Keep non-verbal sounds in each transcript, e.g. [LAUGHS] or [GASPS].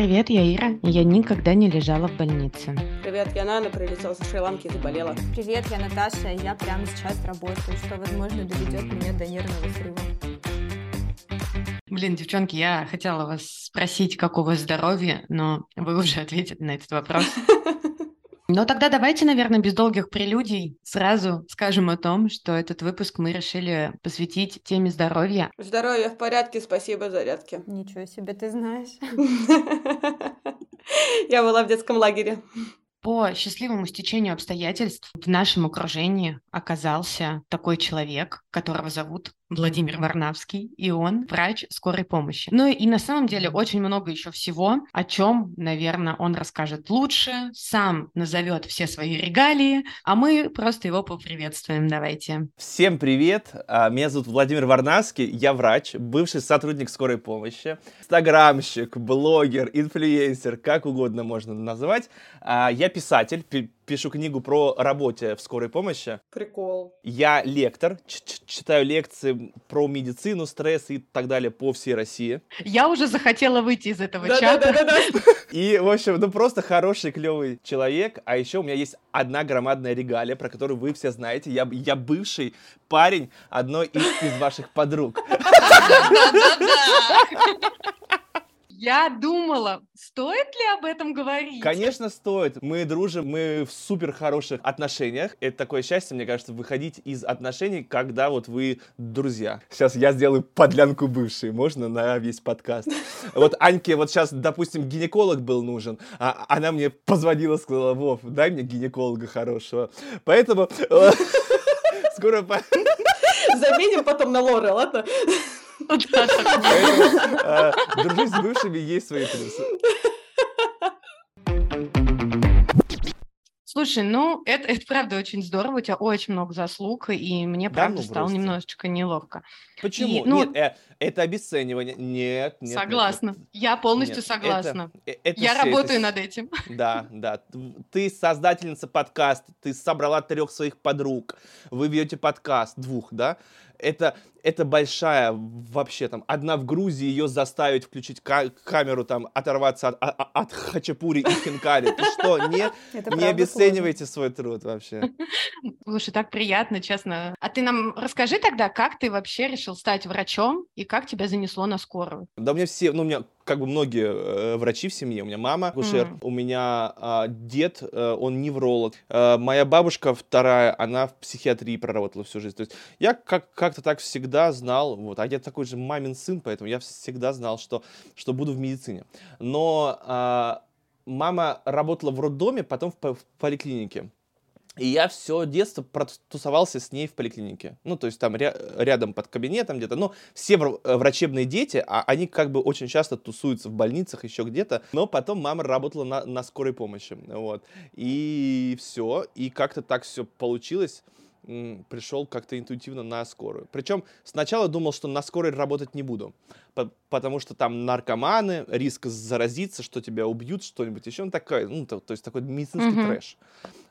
Привет, я Ира. Я никогда не лежала в больнице. Привет, я Нана, прилетела со Шри-Ланки и заболела. Привет, я Наташа, я прямо сейчас работаю, что, возможно, доведет меня до нервного срыва. Блин, девчонки, я хотела вас спросить, как у вас здоровье, но вы уже ответили на этот вопрос. [LAUGHS] Но тогда давайте, наверное, без долгих прелюдий сразу скажем о том, что этот выпуск мы решили посвятить теме здоровья. Здоровье в порядке, спасибо, зарядки. Ничего себе ты знаешь. [LAUGHS] Я была в детском лагере. По счастливому стечению обстоятельств в нашем окружении оказался такой человек, которого зовут Владимир Варнавский, и он врач скорой помощи. Ну и на самом деле очень много еще всего, о чем, наверное, он расскажет лучше, сам назовет все свои регалии, а мы просто его поприветствуем. Давайте. Всем привет! А, меня зовут Владимир Варнавский, я врач, бывший сотрудник скорой помощи, инстаграмщик, блогер, инфлюенсер, как угодно можно назвать. А, я писатель, пишу книгу про работе в скорой помощи. Прикол. Я лектор, читаю лекции про медицину, стресс и так далее по всей России. Я уже захотела выйти из этого да, чата. Да, да, да, И, в общем, ну просто хороший, клевый человек. А еще у меня есть одна громадная регалия, про которую вы все знаете. Я, я бывший парень одной из, из ваших подруг. Я думала, стоит ли об этом говорить? Конечно, стоит. Мы дружим, мы в супер хороших отношениях. Это такое счастье, мне кажется, выходить из отношений, когда вот вы друзья. Сейчас я сделаю подлянку бывшей, можно на весь подкаст. Вот Аньке вот сейчас, допустим, гинеколог был нужен, а она мне позвонила, сказала, Вов, дай мне гинеколога хорошего. Поэтому э, скоро... Заменим потом на Лора, ладно? А, дружить с бывшими есть свои плюсы. Слушай, ну, это, это правда очень здорово, у тебя очень много заслуг, и мне, правда, да, ну, стало немножечко неловко. Почему? И, ну, нет, э, это обесценивание. Нет, нет. Согласна. Нет, нет. Я полностью нет, согласна. Это, э, это Я все, работаю это... над этим. [LAUGHS] Да, да. Ты создательница подкаста, ты собрала трех своих подруг, вы ведете подкаст, двух, да? Это, это большая вообще там, одна в Грузии, ее заставить включить ка- камеру, там, оторваться от, от, от хачапури и хинкали. Ты что, не, [LAUGHS] не обесценивайте сложно. свой труд вообще. [LAUGHS] Слушай, так приятно, честно. А ты нам расскажи тогда, как ты вообще решил стать врачом и как тебя занесло на скорую? Да у меня все, ну, у меня как бы многие э, врачи в семье. У меня мама кушер, mm. у меня э, дед, э, он невролог. Э, моя бабушка вторая, она в психиатрии проработала всю жизнь. То есть я как- как-то так всегда знал, вот, а я такой же мамин сын, поэтому я всегда знал, что, что буду в медицине. Но э, мама работала в роддоме, потом в, в поликлинике. И я все детство протусовался с ней в поликлинике. Ну, то есть там ря- рядом под кабинетом где-то. Ну, все э, врачебные дети, а они как бы очень часто тусуются в больницах, еще где-то. Но потом мама работала на, на скорой помощи. Вот. И все. И как-то так все получилось пришел как-то интуитивно на скорую. Причем сначала думал, что на скорой работать не буду, потому что там наркоманы, риск заразиться, что тебя убьют, что-нибудь еще, ну такое, ну то, то есть такой медицинский mm-hmm. трэш.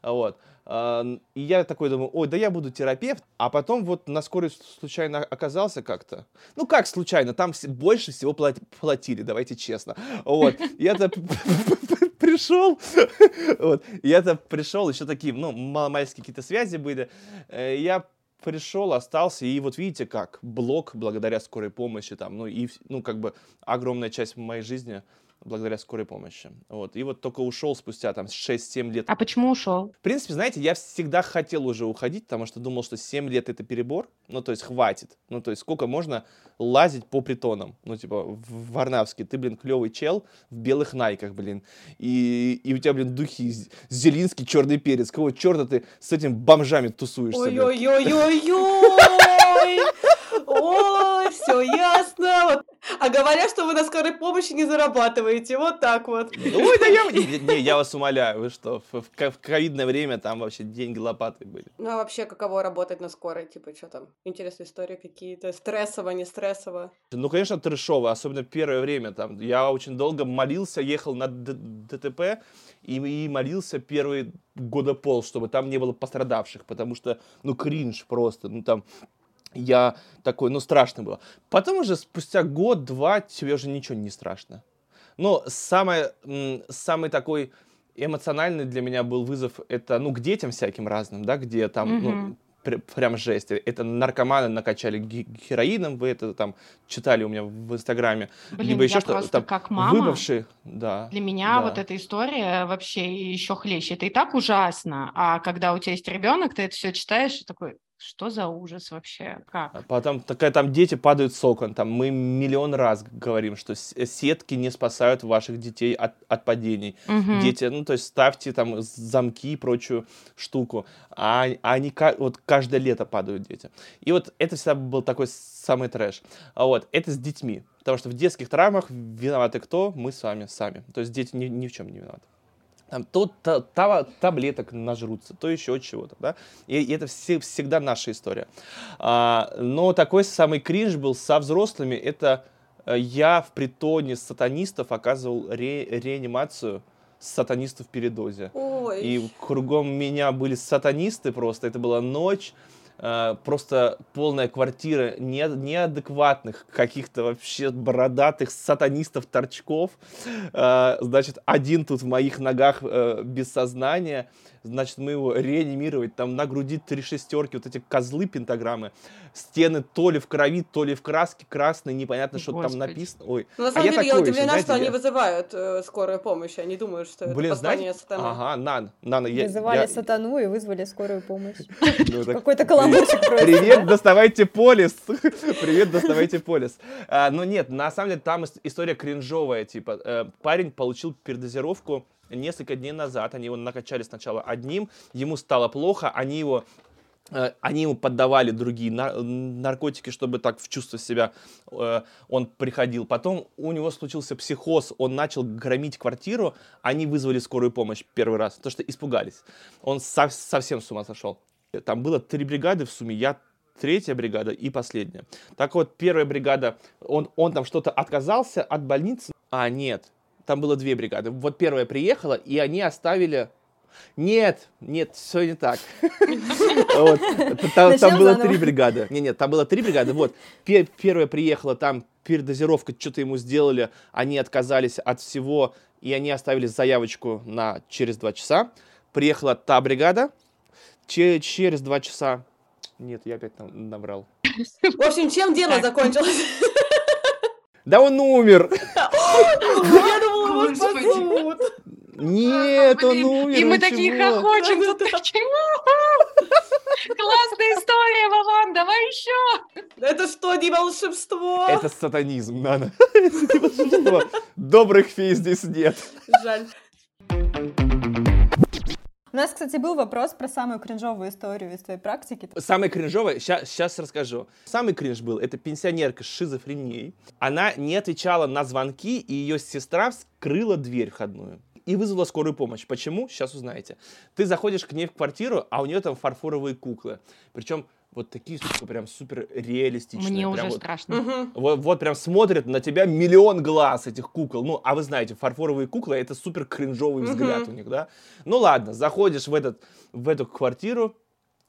Вот. И я такой думаю, ой, да я буду терапевт, а потом вот на скорой случайно оказался как-то. Ну как случайно, там больше всего платили, давайте честно. Вот. Я-то [LAUGHS] пришел, [LAUGHS] вот, я-то пришел, еще такие, ну, маломальские какие-то связи были, э, я пришел, остался, и вот видите как, блок благодаря скорой помощи там, ну, и, ну, как бы огромная часть моей жизни благодаря скорой помощи. Вот. И вот только ушел спустя там 6-7 лет. А почему ушел? В принципе, знаете, я всегда хотел уже уходить, потому что думал, что 7 лет это перебор. Ну, то есть хватит. Ну, то есть сколько можно лазить по притонам? Ну, типа, в Варнавске ты, блин, клевый чел в белых найках, блин. И, и у тебя, блин, духи Зелинский, черный перец. Кого черта ты с этим бомжами тусуешься? Ой-ой-ой-ой-ой! [LAUGHS] Ой, все ясно. А говорят, что вы на скорой помощи не зарабатываете. Вот так вот. Ой, да я... Не, я вас умоляю, вы что, в, в ковидное время там вообще деньги лопатой были. Ну, а вообще, каково работать на скорой? Типа, что там, интересные истории какие-то? Стрессово, не стрессово? Ну, конечно, трешово, особенно первое время. Там, я очень долго молился, ехал на ДТП, и, и молился первые года пол, чтобы там не было пострадавших, потому что, ну, кринж просто, ну, там я такой, ну, страшно было. Потом уже спустя год-два тебе уже ничего не страшно. Но самое, самый такой эмоциональный для меня был вызов, это, ну, к детям всяким разным, да, где там, ну, Мгм. пр- прям жесть. Это наркоманы накачали ге- героином, вы это там читали у меня в Инстаграме. Блин, Либо еще я что просто там как мама, выбывшие, да. для меня да. вот эта история вообще еще хлеще. Это и так ужасно, а когда у тебя есть ребенок, ты это все читаешь и такой, что за ужас вообще? А Как? Потом такая там дети падают с окон. Там мы миллион раз говорим, что с- сетки не спасают ваших детей от, от падений. Мгм. Дети, ну то есть ставьте там замки и прочую штуку. А, а они вот каждое лето падают дети. И вот это всегда был такой самый трэш. А вот это с детьми. Потому что в детских травмах виноваты кто? Мы с вами сами. То есть дети ни, ни в чем не виноваты. Там то, та- та- таблеток нажрутся, то еще чего-то, да. И, и это все- всегда наша история. А, но такой самый кринж был со взрослыми. Это э, я в притоне сатанистов оказывал ре- реанимацию сатанистов в передозе. Ой. И кругом меня были сатанисты просто. Это была ночь. Э, Просто полная квартира не, неадекватных, каких-то вообще бородатых сатанистов-торчков. Э, Значит, один тут в моих ногах э, без сознания. Значит, мы его реанимировать. Там на груди три шестерки, вот эти козлы пентаграммы. Стены то ли в крови, то ли в краске красные. Непонятно, что там написано. Ой. Ну, на А самом я деле, я такой еще, удивлена, знаете, что они я- вызывают э, скорую помощь. Они думают, что это Блин, послание знаете, сатаны. ага, Нан, Нан, я, Вызывали я- сатану и вызвали скорую помощь. [LAUGHS] ну, Какой-то каламбурчик просто. Привет, доставайте полис. [LAUGHS] Привет, доставайте полис. А, ну нет, на самом деле там ис- история кринжовая. Типа, э, парень получил передозировку несколько дней назад. Они его накачали сначала одним, ему стало плохо, они его э, они ему поддавали другие нар- наркотики, чтобы так в чувство себя э, он приходил. Потом у него случился психоз, он начал громить квартиру, они вызвали скорую помощь первый раз, потому что испугались. Он со- совсем с ума сошел. Там было три бригады в сумме, я третья бригада и последняя. Так вот, первая бригада, он, он там что-то отказался от больницы. А, нет, там было две бригады. Вот первая приехала, и они оставили... Нет, нет, все не так. [LAUGHS] Вот. Там, было заново. три бригады. Не, нет, там было три бригады. Вот пе- первая приехала, там передозировка, что-то ему сделали, они отказались от всего, и они оставили заявочку на через два часа. Приехала та бригада, че- через два часа. Нет, я опять наврал. В общем, чем дело закончилось? Да он умер! [LAUGHS] Я Господи. Нет, он умер! И мы такие хохочем. почему? Классная история, Вован, давай еще. Это что, не волшебство? Это сатанизм, Нана. [LAUGHS] Это не волшебство. Добрых фей здесь нет. Жаль. У нас, кстати, был вопрос про самую кринжовую историю из твоей практики. Самое кринжовое, сейчас расскажу. Самый кринж был, это пенсионерка с шизофренией. Она не отвечала на звонки, и ее сестра вскрыла дверь входную. И вызвала скорую помощь. Почему? Сейчас узнаете. Ты заходишь к ней в квартиру, а у нее там фарфоровые куклы. Причем вот такие штуки прям супер реалистичные. Мне прям уже вот страшно. Мгм. Вот, вот прям смотрят на тебя миллион глаз этих кукол. Ну, а вы знаете, фарфоровые куклы это супер кринжовый взгляд у них, да? Ну ладно, заходишь в, этот, в эту квартиру,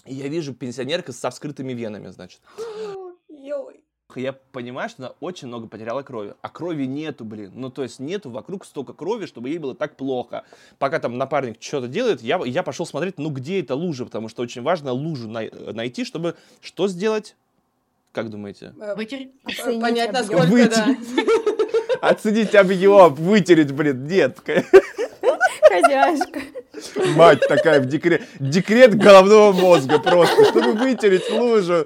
и я вижу пенсионерка со вскрытыми венами, значит. [GASPS] Йой. Я понимаю, что она очень много потеряла крови. А крови нету, блин. Ну, то есть нету вокруг столько крови, чтобы ей было так плохо. Пока там напарник что-то делает, я, я пошел смотреть, ну, где эта лужа, потому что очень важно лужу най- найти, чтобы что сделать? Как думаете? Э, Вытереть. Понять, насколько, да. [LAUGHS] Оценить объем, вытереть, блин, нет. Хозяюшка. Мать такая в декрет. Декрет головного мозга просто, чтобы вытереть лужу.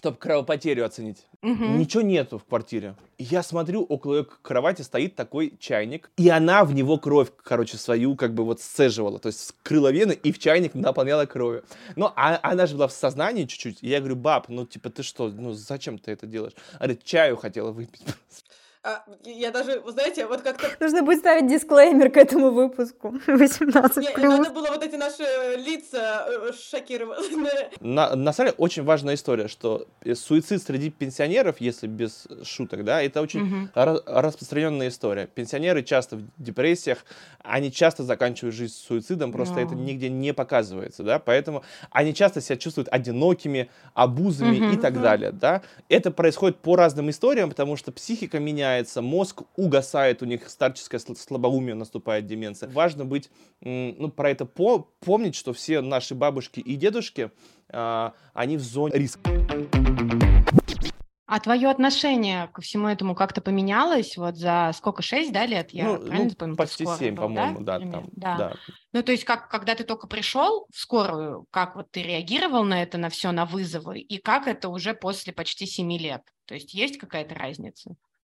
Чтобы кровопотерю оценить. Мгм. Ничего нету в квартире. И я смотрю, около её кровати стоит такой чайник, и она в него кровь, короче, свою как бы вот сцеживала. То есть скрыла вены и в чайник наполняла кровью. Но а- она же была в сознании чуть-чуть. И я говорю, баб, ну типа ты что, ну зачем ты это делаешь? Она говорит, чаю хотела выпить. [LAUGHS] А, Я даже, вы знаете, вот как-то... Нужно будет ставить дисклеймер к этому выпуску. [LAUGHS] 18 Не, плюс. надо было вот эти наши лица э, шокированные. На, на самом деле очень важная история, что э, суицид среди пенсионеров, если без шуток, да, это очень Мгм. ра- распространенная история. Пенсионеры часто в депрессиях, они часто заканчивают жизнь суицидом, просто Да. это нигде не показывается, да, поэтому они часто себя чувствуют одинокими, обузами Мгм. и так Мгм. далее, да. Это происходит по разным историям, потому что психика меняется, меняется, мозг угасает, у них старческое слабоумие наступает, деменция. Важно быть, ну, про это по помнить, что все наши бабушки и дедушки, а, они в зоне риска. А твое отношение ко всему этому как-то поменялось вот за сколько, шесть, да, лет? Я ну, правильно ну, помню? Почти семь, по-моему, да, да, там, да. да. Ну, то есть, как, когда ты только пришел в скорую, как вот ты реагировал на это, на все, на вызовы, и как это уже после почти семи лет? То есть, есть какая-то разница?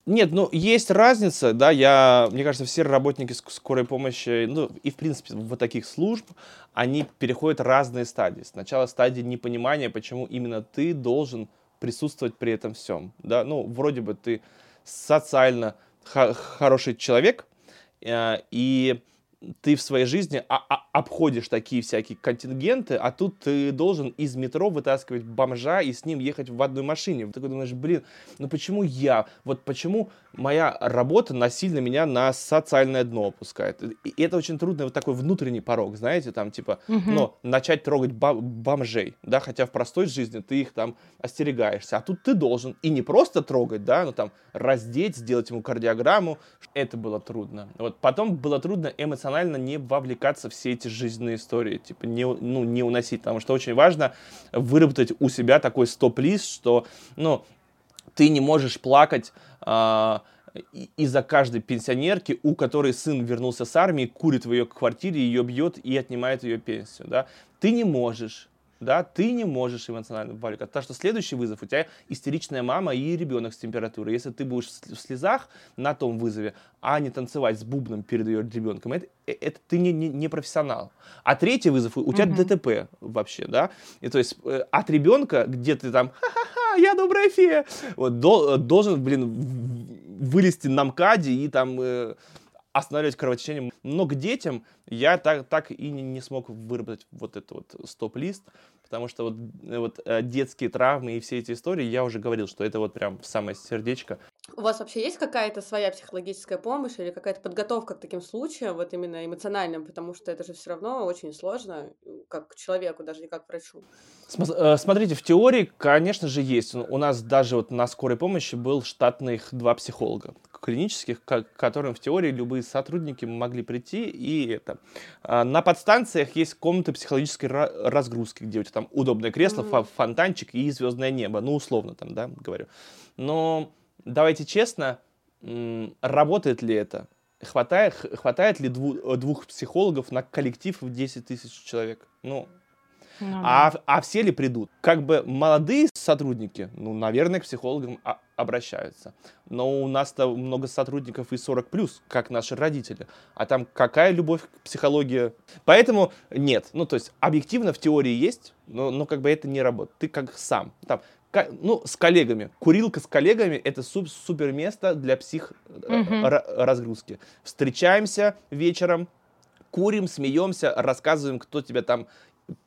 Нет, ну, есть разница, да, я, мне кажется, все работники скорой помощи, ну, и, в принципе, вот таких служб, они переходят разные стадии. Сначала стадия непонимания, почему именно ты должен присутствовать при этом всем. Да? Ну, вроде бы ты социально хороший человек, э, и ты в своей жизни обходишь такие всякие контингенты, а тут ты должен из метро вытаскивать бомжа и с ним ехать в одной машине. Ты такой думаешь, блин, ну почему я? Вот почему моя работа насильно меня на социальное дно опускает? И это очень трудный вот такой внутренний порог, знаете, там типа, угу. но начать трогать бомжей, да, хотя в простой жизни ты их там остерегаешься, а тут ты должен и не просто трогать, да, но там раздеть, сделать ему кардиограмму. Это было трудно. Вот потом было трудно эмоционально эмоционально не вовлекаться в все эти жизненные истории, типа не, ну, не уносить, потому что очень важно выработать у себя такой стоп-лист, что, ну, ты не можешь плакать а, из-за каждой пенсионерки, у которой сын вернулся с армии, курит в ее квартире, ее бьет и отнимает ее пенсию, да. Ты не можешь да, ты не можешь эмоционально вовлекаться. Так что следующий вызов, у тебя истеричная мама и ребенок с температурой. Если ты будешь в слезах на том вызове, а не танцевать с бубном перед ее ребенком, это, э, это ты не, не, не профессионал. А третий вызов, у тебя угу. ДТП вообще, да, и то есть э, от ребенка, где ты там, ха-ха-ха, я добрая фея, вот, до, должен, блин, вылезти на МКАДе и там э, останавливать кровотечение. Но к детям я так, так и не, не смог выработать вот этот вот стоп-лист, потому что вот, вот э, детские травмы и все эти истории, я уже говорил, что это вот прям самое сердечко. У вас вообще есть какая-то своя психологическая помощь или какая-то подготовка к таким случаям, вот именно эмоциональным, потому что это же все равно очень сложно, как человеку, даже не как врачу. Э, смотрите, в теории, конечно же, есть. У нас даже вот на скорой помощи был штатных два психолога клинических, к которым в теории любые сотрудники могли прийти и это. А, на подстанциях есть комнаты психологической разгрузки, где у тебя там удобное кресло, mm-hmm. фонтанчик и звездное небо, ну условно там, да, говорю. Но давайте честно, работает ли это? Хватает, хватает ли дву, двух психологов на коллектив в 10 тысяч человек? Ну, ну, а, а все ли придут? Как бы молодые сотрудники, ну, наверное, к психологам обращаются. Но у нас-то много сотрудников и 40 плюс, как наши родители. А там какая любовь к психологии? Поэтому нет. Ну, то есть объективно в теории есть, но, но как бы это не работает. Ты как сам. Там, ну, с коллегами. Курилка с коллегами — это суп, супер место для псих угу. разгрузки. Встречаемся вечером, курим, смеемся, рассказываем, кто тебя там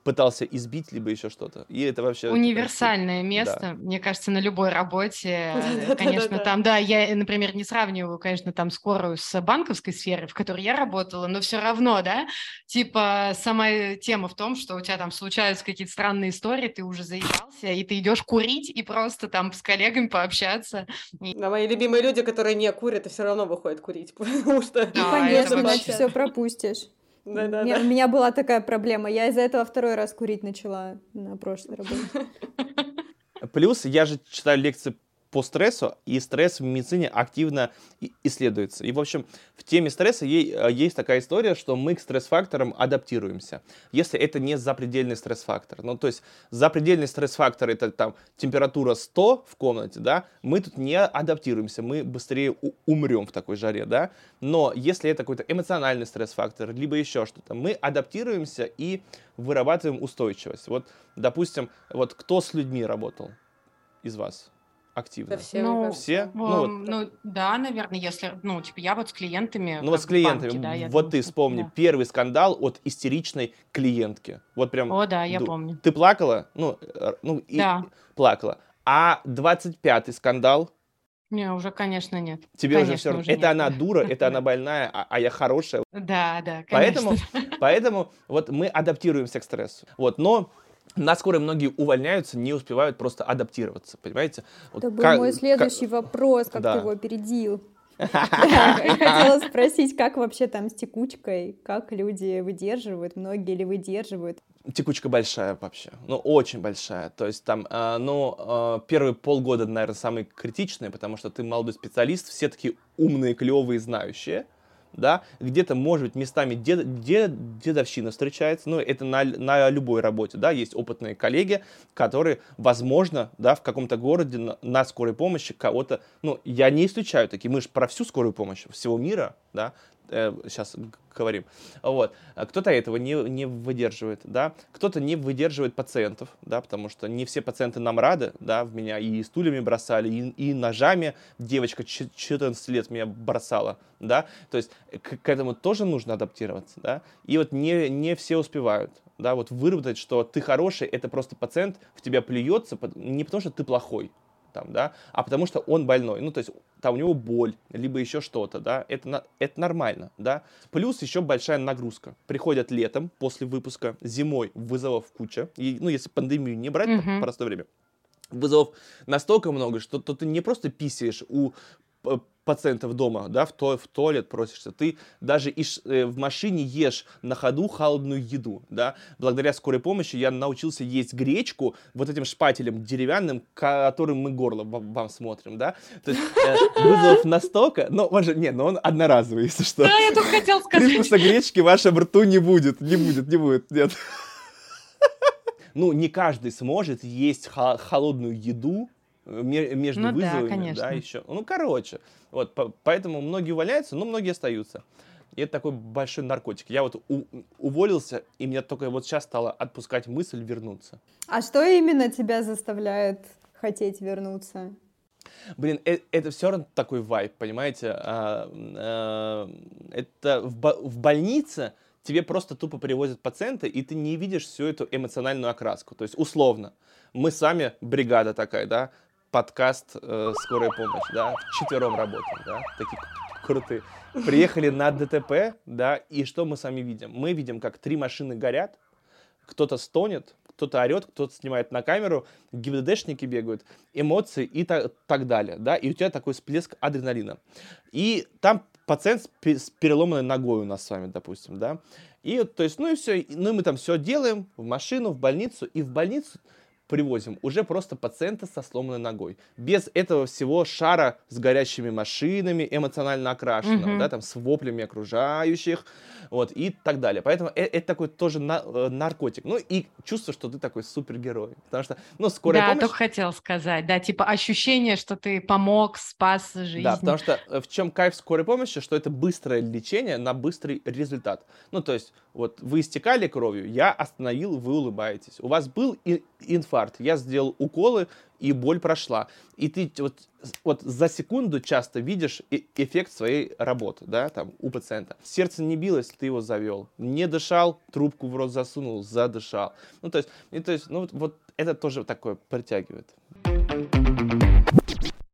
пытался избить, либо еще что-то. И это вообще... Универсальное место, да. мне кажется, на любой работе. Конечно, там, да, я, например, не сравниваю, конечно, там скорую с банковской сферой, в которой я работала, но все равно, да, типа сама тема в том, что у тебя там случаются какие-то странные истории, ты уже заебался, и ты идешь курить и просто там с коллегами пообщаться. Да, мои любимые люди, которые не курят, и все равно выходят курить, [LAUGHS] потому что... Да, конечно, иначе все пропустишь. Да, да, да. У меня была такая проблема. Я из-за этого второй раз курить начала на прошлой работе. Плюс я же читаю лекции по стрессу, и стресс в медицине активно исследуется. И, в общем, в теме стресса э, есть такая история, что мы к стресс-факторам адаптируемся, если это не запредельный стресс-фактор. Ну, то есть запредельный стресс-фактор — это там температура 100 в комнате, да, мы тут не адаптируемся, мы быстрее умрем в такой жаре, да, но если это какой-то эмоциональный стресс-фактор, либо еще что-то, мы адаптируемся и вырабатываем устойчивость. Вот, допустим, вот кто с людьми работал из вас? Активно? все, ну, все? Ну, ну, вот. ну, да, наверное, если, ну, типа, я вот с клиентами. Ну, вот с клиентами. Банке, да, вот думаю, ты вспомни, да. первый скандал от истеричной клиентки. Вот прям. О, да, я помню. Ты плакала? Ну, э, ну да. и плакала. А 25-й скандал? Не, уже, конечно, нет. Тебе конечно, уже все равно. Это нет. она дура, это она [LAUGHS] больная, а, а я хорошая. Да, да, конечно. Поэтому, [LAUGHS] поэтому вот мы адаптируемся к стрессу. Вот, но на скорой многие увольняются, не успевают просто адаптироваться, понимаете? Вот Это как, был мой следующий как... вопрос, как да. ты его опередил. [LAUGHS] Хотела спросить, как вообще там с текучкой, как люди выдерживают, многие ли выдерживают? Текучка большая вообще, ну очень большая. То есть там, э, ну э, первые полгода, наверное, самые критичные, потому что ты молодой специалист, все такие умные, клевые, знающие да, где-то, может быть, местами дед, дед, дедовщина встречается, ну, это на, на любой работе, да, есть опытные коллеги, которые, возможно, да, в каком-то городе на, на скорой помощи кого-то, ну, я не исключаю такие, мы же про всю скорую помощь всего мира, да, э, сейчас говорим. Вот. А кто-то этого не, не выдерживает, да. Кто-то не выдерживает пациентов, да, потому что не все пациенты нам рады, да, в меня и стульями бросали, и, и ножами. Девочка 14 лет меня бросала, да. То есть к, к этому тоже нужно адаптироваться, да. И вот не, не все успевают, да, вот выработать, что ты хороший, это просто пациент в тебя плюется, не потому что ты плохой, там, да, а потому что он больной, ну, то есть там у него боль, либо еще что-то, да, это, это нормально, да. Плюс еще большая нагрузка. Приходят летом, после выпуска, зимой вызовов куча, и, ну, если пандемию не брать mm-hmm. простое время, вызовов настолько много, что то ты не просто писаешь у пациентов дома, да, в, то, в туалет просишься, ты даже иш, э, в машине ешь на ходу холодную еду, да, благодаря скорой помощи я научился есть гречку вот этим шпателем деревянным, которым мы горло вам смотрим, да, то есть э, вызов настолько, но он же, не, но он одноразовый, если что. Да, я только хотел сказать. Привкуса гречки в вашем рту не будет, не будет, не будет, нет. [LAUGHS] Ну, не каждый сможет есть холодную еду, между ну, вызовами, да, конечно. да, еще. Ну, короче, вот, по, поэтому многие увольняются, но многие остаются. И это такой большой наркотик. Я вот у, уволился, и мне только вот сейчас стало отпускать мысль вернуться. А что именно тебя заставляет хотеть вернуться? Блин, это, это все равно такой вайп, понимаете? А, а, это в, в больнице тебе просто тупо привозят пациента, и ты не видишь всю эту эмоциональную окраску. То есть, условно, мы сами, бригада такая, да, подкаст э, «Скорая помощь», да, четвером работаем, да, такие крутые. Приехали на ДТП, да, и что мы сами видим? Мы видим, как три машины горят, кто-то стонет, кто-то орет, кто-то снимает на камеру, ГИБДДшники бегают, эмоции и так, так далее, да, и у тебя такой всплеск адреналина. И там пациент с переломанной ногой у нас с вами, допустим, да, и то есть, ну и все, ну и мы там все делаем в машину, в больницу, и в больницу привозим уже просто пациента со сломанной ногой. Без этого всего шара с горящими машинами, эмоционально окрашенного, mm-hmm. да, там, с воплями окружающих, вот, и так далее. Поэтому это, это такой тоже на, э, наркотик. Ну, и чувство, что ты такой супергерой. Потому что, ну, скорая да, помощь... Да, только хотел сказать, да, типа ощущение, что ты помог, спас жизнь. Да, потому что э, в чем кайф скорой помощи, что это быстрое лечение на быстрый результат. Ну, то есть, вот вы истекали кровью, я остановил, вы улыбаетесь. У вас был инфаркт, я сделал уколы, и боль прошла. И ты вот, вот за секунду часто видишь эффект своей работы, да, там, у пациента. Сердце не билось, ты его завел. Не дышал, трубку в рот засунул, задышал. Ну, то есть, и, то есть ну, вот это тоже такое притягивает.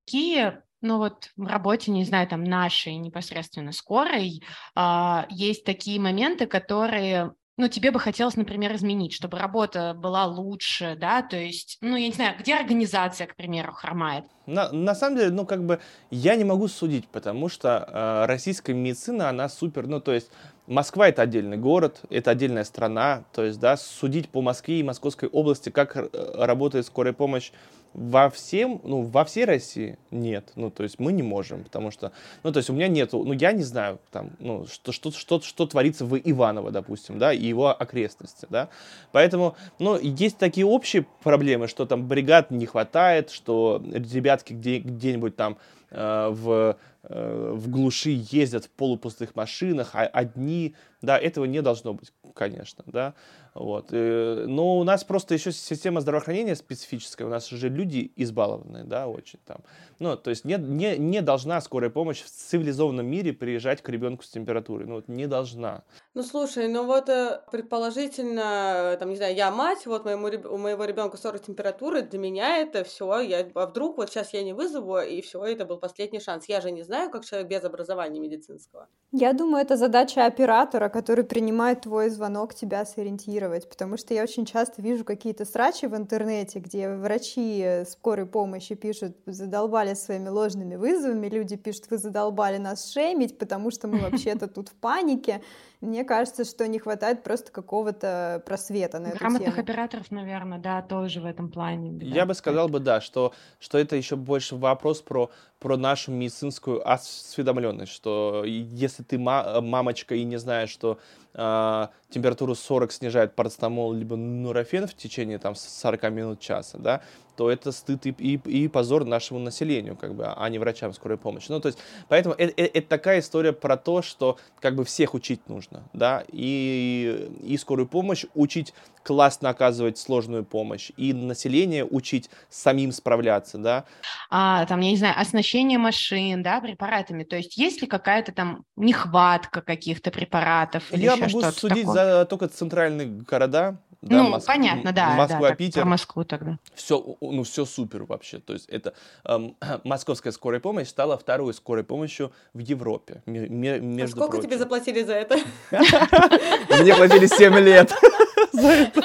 Какие ну вот в работе, не знаю, там нашей непосредственно скорой, э, есть такие моменты, которые ну, тебе бы хотелось, например, изменить, чтобы работа была лучше, да, то есть, ну, я не знаю, где организация, к примеру, хромает? На, на самом деле, ну, как бы, я не могу судить, потому что э, российская медицина, она супер, ну, то есть, Москва это отдельный город, это отдельная страна, то есть, да, судить по Москве и Московской области, как э, работает скорая помощь, во всем, ну, во всей России нет. Ну, то есть мы не можем, потому что, ну, то есть у меня нету, ну, я не знаю, там, ну, что, что, что, что творится в Иваново, допустим, да, и его окрестности, да. Поэтому, ну, есть такие общие проблемы, что там бригад не хватает, что ребятки где, где-нибудь там э, в, э, в глуши ездят в полупустых машинах, а одни, да, этого не должно быть, конечно, да. Вот. Э, но у нас просто еще система здравоохранения специфическая, у нас уже люди избалованные, да, очень там. Ну, то есть не, не, не должна скорая помощь в цивилизованном мире приезжать к ребенку с температурой, ну, вот не должна. Ну, слушай, ну вот э, предположительно, там, не знаю, я мать, вот моему, у моего ребенка 40 температуры, для меня это все, я, а вдруг вот сейчас я не вызову, и все, это был последний шанс. Я же не знаю, как человек без образования медицинского. Я думаю, это задача оператора, который принимает твой звонок тебя сориентировать, потому что я очень часто вижу какие-то срачи в интернете, где врачи скорой помощи пишут, задолбали своими ложными вызовами, люди пишут, вы задолбали нас шеймить, потому что мы вообще-то тут в панике. Мне кажется, что не хватает просто какого-то просвета на эту Грамотных тему. операторов, наверное, да, тоже в этом плане. беда Я бы сказал бы, да, что, что это еще больше вопрос про, про нашу медицинскую осведомленность, что если ты ма- мамочка и не знаешь, что э, температуру 40 снижает парацетамол либо нурофен в течение там 40 минут часа, да, то это стыд и, и, и позор нашему населению, как бы, а не врачам скорой помощи. Ну, то есть, поэтому это, это, это такая история про то, что как бы всех учить нужно, да, и, и скорую помощь учить классно оказывать сложную помощь, и население учить самим справляться, да. А, там, я не знаю, оснащение машин, да, препаратами. То есть есть ли какая-то там нехватка каких-то препаратов или Я могу судить такое? за только центральные города, да, ну, Моск- понятно, да. Москва, да, Питер, Про Москву тогда. все, ну, все супер вообще. То есть это эм, [CLEARS THROAT] московская скорая помощь стала второй скорой помощью в Европе. А между сколько тебе прочим. заплатили за это? [LAUGHS] Мне платили 7 лет. [LAUGHS] за это.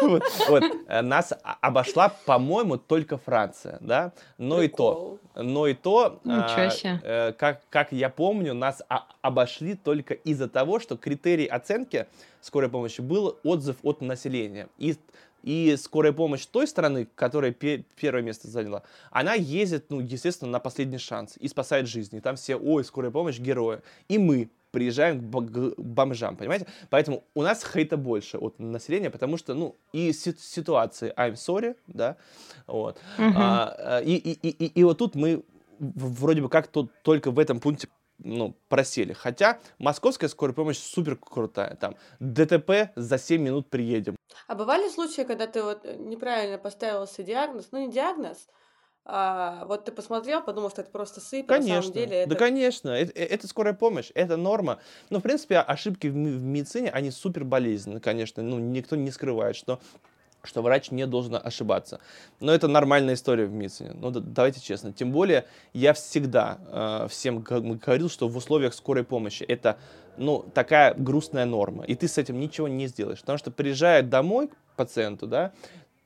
Вот, вот. Нас обошла, по-моему, только Франция, да? Но и то, Прикол. но и то, Ничего а, себе. э, как, как я помню, нас обошли только из-за того, что критерий оценки скорой помощи был отзыв от населения. И, и скорая помощь той страны, которая пе- первое место заняла, она ездит, ну, естественно, на последний шанс и спасает жизни. И там все, ой, скорая помощь, герои. И мы приезжаем к бомжам, понимаете? Поэтому у нас хейта больше от населения, потому что, ну, и си- ситуации I'm sorry, да, вот. Мгм. А, и, и, и, и- и вот тут мы вроде бы как тут только в этом пункте ну, просели. Хотя московская скорая помощь супер крутая. Там ДТП за 7 минут приедем. А бывали случаи, когда ты вот э, неправильно поставил себе диагноз? Ну, не диагноз, а вот ты посмотрел, подумал, что это просто сыпь, а на Конечно. самом деле это... Да, конечно. Это, э- это скорая помощь, это норма. Но, в принципе, ошибки в, в медицине, они супер болезненны, конечно. Ну, никто не скрывает, что что врач не должен ошибаться. Но это нормальная история в медицине. Ну, да- давайте честно. Тем более, я всегда э, всем говорил, что в условиях скорой помощи это, ну, такая грустная норма. И ты с этим ничего не сделаешь. Потому что, приезжая домой к пациенту, да,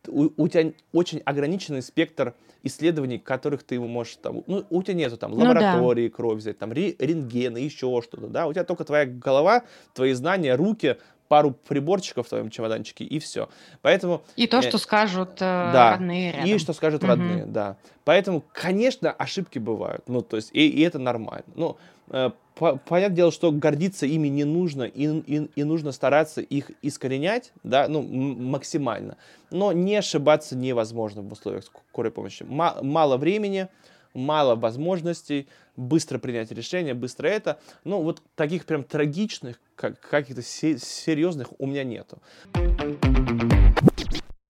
у, у тебя очень ограниченный спектр исследований, которых ты можешь там, ну, у тебя нету там Ну да. лаборатории кровь взять, там ре- рентгены, еще что-то, да, у тебя только твоя голова, твои знания, руки, пару приборчиков в твоем чемоданчике и все. Поэтому И то, э, что скажут э, да, родные рядом. и что скажут Мгм. родные, да. Поэтому, конечно, ошибки бывают, ну, то есть, и, и это нормально. Ну, э, по- понятное дело, что гордиться ими не нужно, и, и, и нужно стараться их искоренять, да, ну, м- максимально. Но не ошибаться невозможно в условиях скорой помощи. Ма- мало времени, мало возможностей, быстро принять решение, быстро это. Ну, вот таких прям трагичных, как, каких-то се- серьезных у меня нету.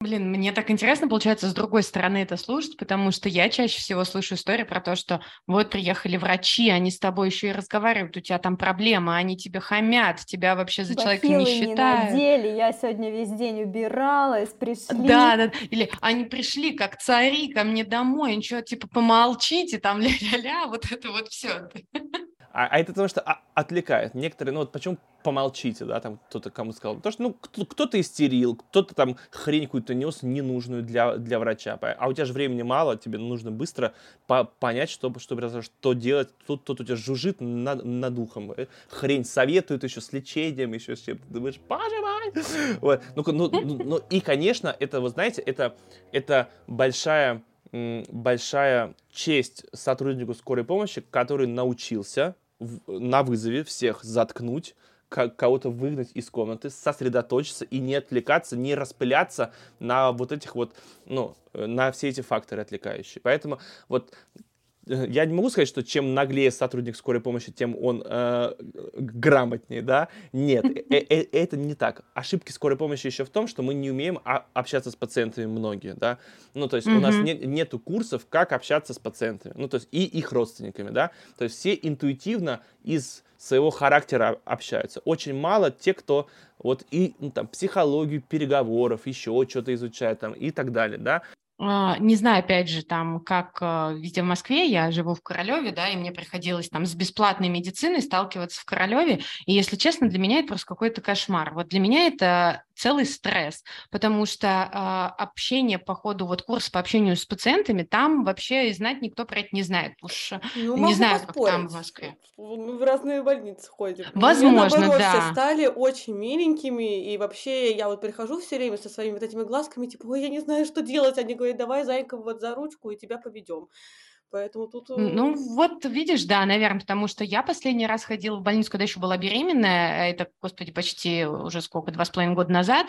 Блин, мне так интересно, получается, с другой стороны это слушать, потому что я чаще всего слышу истории про то, что вот приехали врачи, они с тобой еще и разговаривают, у тебя там проблема, они тебе хамят, тебя вообще за человека не Бахилы считают. надели, я сегодня весь день убиралась, пришли. Да, да, или они пришли как цари ко мне домой, ничего, типа, помолчите, там ля-ля-ля, вот это вот все. А, а это потому что а- отвлекает. Некоторые, ну вот почему помолчите, да, там кто-то кому сказал. Потому что, ну, кто- кто-то истерил, кто-то там хрень какую-то нес ненужную для, для врача. А у тебя же времени мало, тебе нужно быстро по- понять, что, что, что делать. Тут, тут у тебя жужжит над, над ухом. Э, Хрень советуют еще с лечением, еще с чем-то. Думаешь, боже мой! [LAUGHS] Вот. Ну, ну, ну, ну, и, конечно, это, вы знаете, это, это большая большая честь сотруднику скорой помощи, который научился в- на вызове всех заткнуть, ко- кого-то выгнать из комнаты, сосредоточиться и не отвлекаться, не распыляться на вот этих вот, ну, э, на все эти факторы отвлекающие. Поэтому вот я не могу сказать, что чем наглее сотрудник скорой помощи, тем он э, грамотнее, да? Нет, э- э- это не так. Ошибки скорой помощи еще в том, что мы не умеем а- общаться с пациентами многие, да? Ну, то есть у нас нету курсов, как общаться с пациентами, ну, то есть и их родственниками, да? То есть все интуитивно из своего характера общаются. Очень мало те, кто вот и ну, там психологию переговоров, еще что-то изучает там и так далее, да? А, не знаю, опять же, там, как а, везде в Москве, я живу в Королеве, да, и мне приходилось там с бесплатной медициной сталкиваться в Королеве, и, если честно, для меня это просто какой-то кошмар. Вот для меня это целый стресс, потому что э, общение по ходу, вот курс по общению с пациентами, там вообще и знать никто про это не знает. Уж ну, не знаю, как там в Москве. Мы в разные больницы ходим. Возможно, Мне, наоборот, да. все стали очень миленькими, и вообще я вот прихожу все время со своими вот этими глазками, типа, ой, я не знаю, что делать. Они говорят, давай, зайка, вот за ручку, и тебя поведем. Поэтому тут... Ну, вот видишь, да, наверное, потому что я последний раз ходила в больницу, когда еще была беременная, это, господи, почти уже сколько, два с половиной года назад,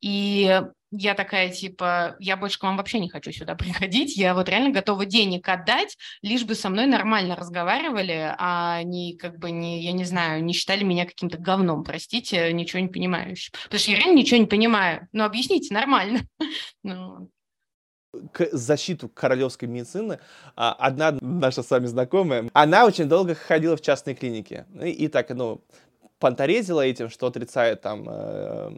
и я такая, типа, я больше к вам вообще не хочу сюда [LAUGHS] приходить, я вот реально готова денег отдать, лишь бы со мной нормально разговаривали, а не, как бы, не, я не знаю, не считали меня каким-то говном, простите, ничего не понимающим. Потому что я реально ничего не понимаю. Ну, объясните нормально. [LAUGHS] ну, к защиту королевской медицины а, одна наша с вами знакомая, она очень долго ходила в частные клиники. И, и так, ну, понторезила этим, что отрицает там э,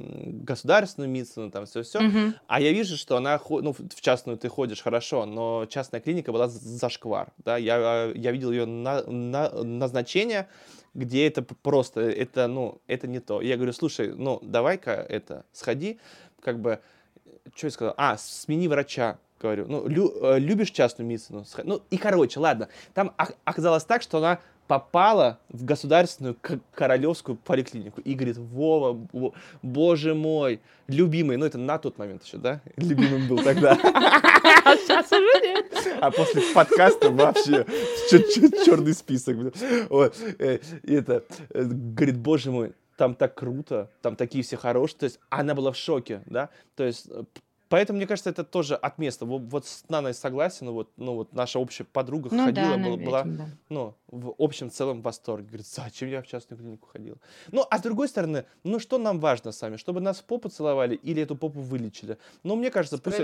государственную медицину, там все-все. Mm-hmm. А я вижу, что она, ну, в частную ты ходишь хорошо, но частная клиника была зашквар, да, я, я видел ее на, на, назначение, где это просто, это, ну, это не то. Я говорю, слушай, ну, давай-ка это, сходи, как бы, что я сказал? А, смени врача говорю, ну, лю, э, любишь частную медицину? Ну, и короче, ладно. Там оказалось так, что она попала в государственную королевскую поликлинику и говорит, Вова, боже мой, любимый, ну это на тот момент еще, да, любимым был тогда. А сейчас уже нет. А после подкаста вообще черный список. Вот. Э, это, э, говорит, боже мой, там так круто, там такие все хорошие. То есть она была в шоке, да. То есть Поэтому, мне кажется, это тоже от места. Вот, вот с Наной согласен, вот, ну, вот наша общая подруга ну, ходила, да, была, была да. ну, в общем целом восторге. Говорит, зачем я в частную клинику ходила? Ну, а с другой стороны, ну, что нам важно сами? Чтобы нас в попу целовали или эту попу вылечили? Ну, мне кажется, пусть,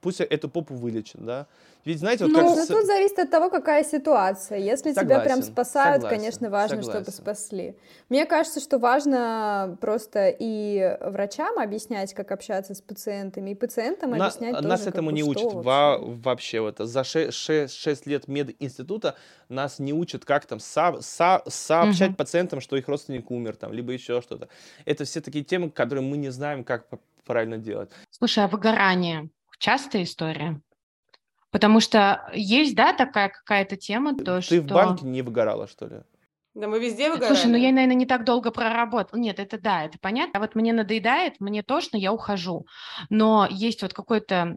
пусть эту попу вылечат, да? Ведь, знаете, вот ну, как... тут зависит от того, какая ситуация. Если согласен, тебя прям спасают, согласен, конечно, важно, согласен. чтобы спасли. Мне кажется, что важно просто и врачам объяснять, как общаться с пациентами, и пациентам На, объяснять нас тоже, Нас этому не учат во, вообще. Вот, за 6, 6, 6 лет мединститута нас не учат, как там со, со, сообщать угу. пациентам, что их родственник умер, там, либо еще что-то. Это все такие темы, которые мы не знаем, как правильно делать. Слушай, а выгорание частая история? Потому что есть, да, такая какая-то тема, то, Ты что... в банке не выгорала, что ли? Да мы везде выгораем. Слушай, ну я, наверное, не так долго проработала. Нет, это да, это понятно. А вот мне надоедает, мне тошно, я ухожу. Но есть вот какой-то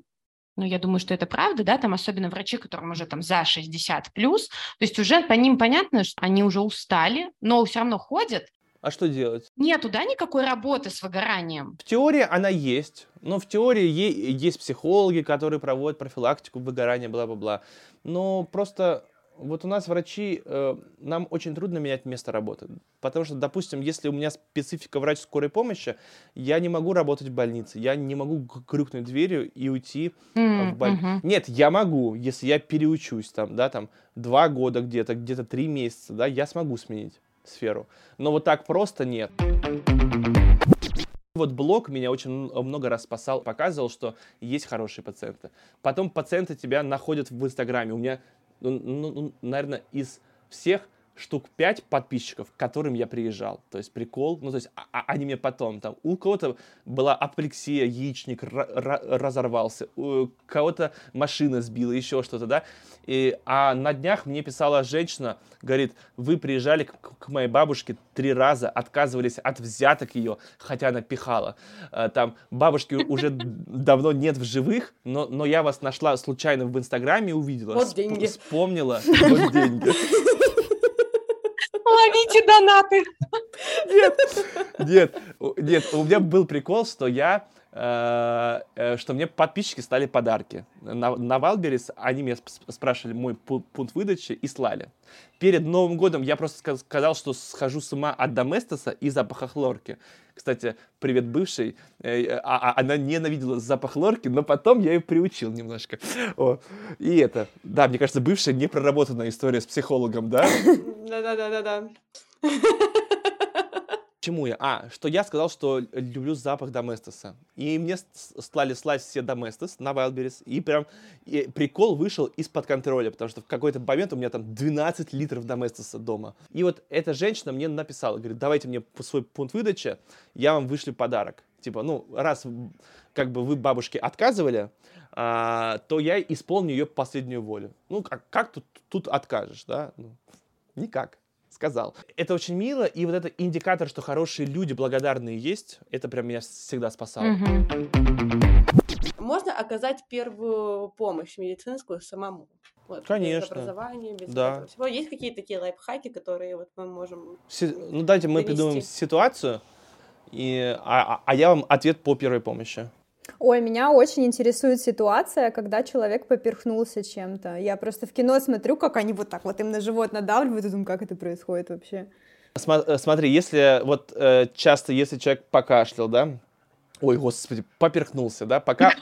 ну, я думаю, что это правда, да, там особенно врачи, которым уже там за 60 плюс, то есть уже по ним понятно, что они уже устали, но все равно ходят, а что делать? Нету, да, никакой работы с выгоранием? В теории она есть. Но в теории есть психологи, которые проводят профилактику выгорания, бла-бла-бла. Но просто вот у нас врачи, э, нам очень трудно менять место работы. Потому что, допустим, если у меня специфика врач скорой помощи, я не могу работать в больнице. Я не могу крюкнуть дверью и уйти mm, в больницу. Mm-hmm. Нет, я могу, если я переучусь там, да, там, два года где-то, где-то три месяца, да, я смогу сменить сферу. Но вот так просто нет. Вот блог меня очень много раз спасал, показывал, что есть хорошие пациенты. Потом пациенты тебя находят в Инстаграме. У меня, ну, ну, ну наверное, из всех штук 5 подписчиков, к которым я приезжал. То есть прикол, ну то есть а, а они мне потом, там, у кого-то была апплексия, яичник разорвался, у кого-то машина сбила, еще что-то, да. И, а на днях мне писала женщина, говорит, вы приезжали к, к моей бабушке три раза, отказывались от взяток ее, хотя она пихала. А, там бабушки уже [LAUGHS] давно нет в живых, но, но я вас нашла случайно в Инстаграме увидела. Вот деньги. Вспомнила, [LAUGHS] вот деньги. Ловите донаты. Нет, нет, нет, у меня был прикол, что я что мне подписчики стали подарки. На, на Валберис они меня спрашивали мой пункт выдачи и слали. Перед Новым годом я просто сказал, что схожу с ума от Доместоса и запаха хлорки. Кстати, привет бывшей. Э, а, а, она ненавидела запах хлорки, но потом я ее приучил немножко. О. И это, да, мне кажется, бывшая непроработанная история с психологом, да? Да-да-да-да-да. Чему я? А, что я сказал, что люблю запах Доместоса. И мне стали слать все Доместос на Wildberries. И прям и прикол вышел из-под контроля, потому что в какой-то момент у меня там 12 литров Доместоса дома. И вот эта женщина мне написала, говорит, давайте мне свой пункт выдачи, я вам вышлю подарок. Типа, ну, раз как бы вы бабушке отказывали, а, то я исполню ее последнюю волю. Ну, как, как тут, тут откажешь, да? Ну, никак сказал. Это очень мило, и вот этот индикатор, что хорошие люди благодарные есть, это прям меня всегда спасало. Можно оказать первую помощь медицинскую самому. Вот, Конечно. Без образования, без да. этого всего. Есть какие-то такие лайфхаки, которые вот мы можем Си- Ну, давайте мы придумаем ситуацию, и, а, а, а я вам ответ по первой помощи. Ой, меня очень интересует ситуация, когда человек поперхнулся чем-то. Я просто в кино смотрю, как они вот так вот им на живот надавливают, и думаю, как это происходит вообще. Э, смотри, если вот э, часто, если человек покашлял, да, Ой, господи, поперхнулся, да? Пока...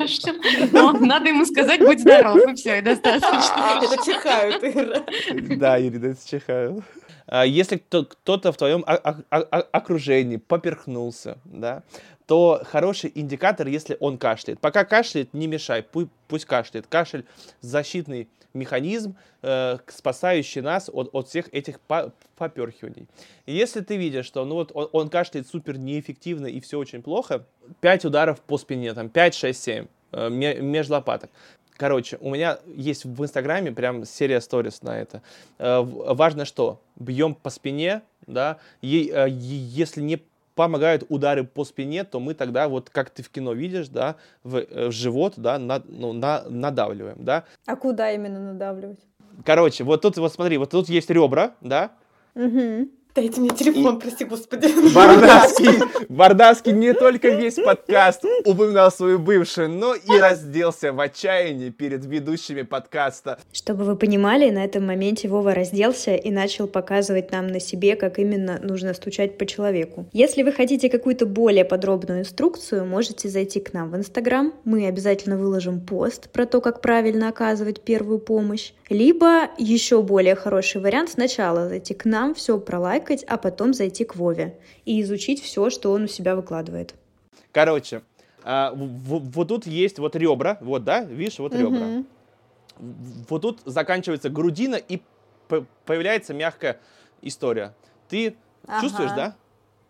Но надо ему сказать, будь здоров, и все, и достаточно. Это чихают, Ира. Да, Ирина, это чихают. А если кто-то в твоем окружении поперхнулся, да, то хороший индикатор, если он кашляет. Пока кашляет, не мешай, пусть, пусть кашляет. Кашель – защитный механизм, э, спасающий нас от, от всех этих по поперхиваний. Если ты видишь, что ну вот он, он кашляет супер неэффективно и все очень плохо, 5 ударов по спине, там 5, 6, 7 э, меж лопаток. Короче, у меня есть в Инстаграме прям серия сторис на это. Э, важно что? Бьем по спине, да, е, э, если не помогают удары по спине, то мы тогда, вот как ты в кино видишь, да, в, э, в живот, да, на, ну, на, надавливаем, да. А куда именно надавливать? Короче, вот тут, вот смотри, вот тут есть ребра, да, угу. Дайте мне телефон, и... прости господи. [LAUGHS] Бардавский, Бардавский не только весь подкаст упоминал свою бывшую, но и разделся в отчаянии перед ведущими подкаста. Чтобы вы понимали, на этом моменте Вова разделся и начал показывать нам на себе, как именно нужно стучать по человеку. Если вы хотите какую-то более подробную инструкцию, можете зайти к нам в Инстаграм. Мы обязательно выложим пост про то, как правильно оказывать первую помощь. Либо еще более хороший вариант сначала зайти к нам, все пролайк полайкать, а потом зайти к Вове и изучить все, что он у себя выкладывает. Короче, а, вот тут есть вот ребра, вот, да, видишь, вот ребра. Вот тут заканчивается грудина и появляется мягкая история. Ты ага. чувствуешь, да?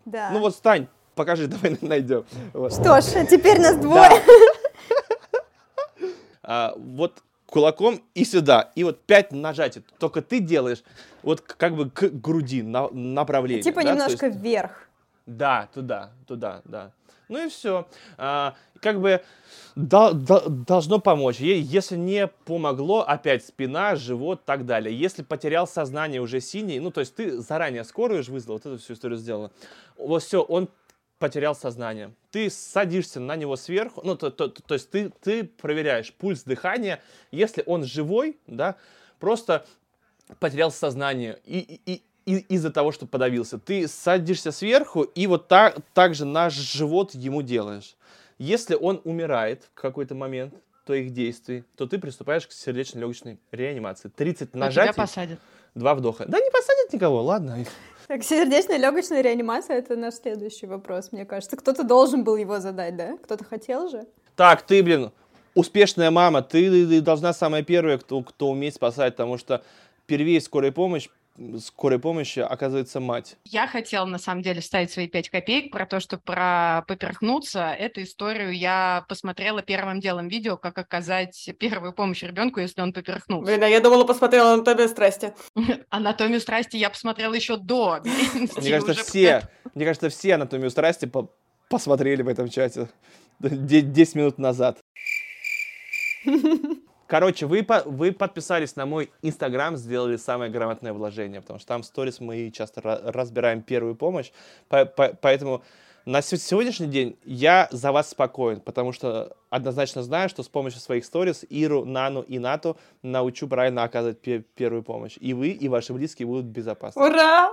Да. Ну вот стань, покажи, [LAUGHS] давай найдем. Вот. Что ж, теперь нас двое. Да. [LAUGHS] а, вот кулаком и сюда. И вот пять нажатий. Только ты делаешь вот как бы к груди на, направление. Типа да? немножко есть, вверх. Да, туда, туда, да. Ну и все. А, как бы до, до, должно помочь. Если не помогло, опять спина, живот, так далее. Если потерял сознание уже синий, ну то есть ты заранее скорую же вызвал, вот эту всю историю сделала. Вот все, он потерял сознание. Ты садишься на него сверху, ну, то, то, то есть ты, ты проверяешь пульс дыхания. Если он живой, да, просто потерял сознание и, и, и, из-за того, что подавился. Ты садишься сверху и вот так, так же наш живот ему делаешь. Если он умирает в какой-то момент твоих действий, то ты приступаешь к сердечно-легочной реанимации. 30 нажатий. Тебя посадят. Два вдоха. Да не посадят никого, ладно. Так, сердечная легочная реанимация — это наш следующий вопрос, мне кажется. Кто-то должен был его задать, да? Кто-то хотел же? Так, ты, блин, успешная мама, ты должна самая первая, кто, кто умеет спасать, потому что первее скорая помощь скорой помощи оказывается мать. Я хотела, на самом деле, ставить свои пять копеек про то, что про поперхнуться. Эту историю я посмотрела первым делом видео, как оказать первую помощь ребенку, если он поперхнулся. Блин, а я думала, посмотрела «Анатомию страсти». «Анатомию страсти» я посмотрела еще до Мне кажется, все, мне кажется, все «Анатомию страсти» посмотрели в этом чате 10 минут назад. [LAUGHS] Короче, вы, по, вы подписались на мой инстаграм, сделали самое грамотное вложение, потому что там в сторис мы часто разбираем первую помощь, по, по, поэтому на сегодняшний день я за вас спокоен, потому что однозначно знаю, что с помощью своих сторис Иру, Нану и Нату научу правильно оказывать пе- первую помощь. И вы, и ваши близкие будут безопасны. Ура!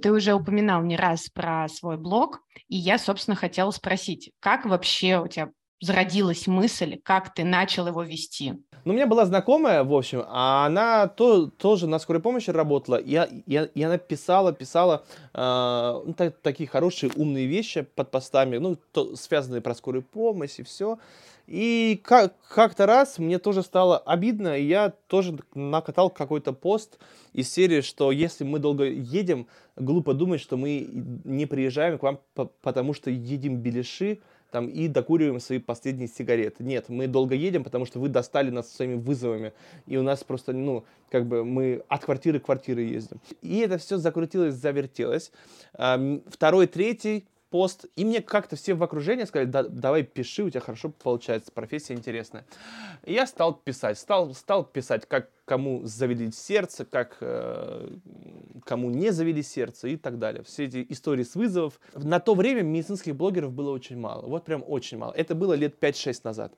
Ты уже упоминал не раз про свой блог, и я, собственно, хотела спросить, как вообще у тебя зародилась мысль, как ты начал его вести? Ну, у меня была знакомая, в общем, а она то, тоже на скорой помощи работала, и, и, и она писала, писала э, ну, так, такие хорошие, умные вещи под постами, ну, то, связанные про скорую помощь и все. И как, как-то раз мне тоже стало обидно, и я тоже накатал какой-то пост из серии, что если мы долго едем, глупо думать, что мы не приезжаем к вам, потому что едим беляши, там, и докуриваем свои последние сигареты. Нет, мы долго едем, потому что вы достали нас своими вызовами, и у нас просто, ну, как бы мы от квартиры к квартире ездим. И это все закрутилось, завертелось. Второй, третий пост, и мне как-то все в окружении сказали, да, давай пиши, у тебя хорошо получается, профессия интересная. И я стал писать, стал, стал писать, как кому завели сердце, как э, кому не завели сердце и так далее. Все эти истории с вызовов. На то время медицинских блогеров было очень мало, вот прям очень мало. Это было лет 5-6 назад.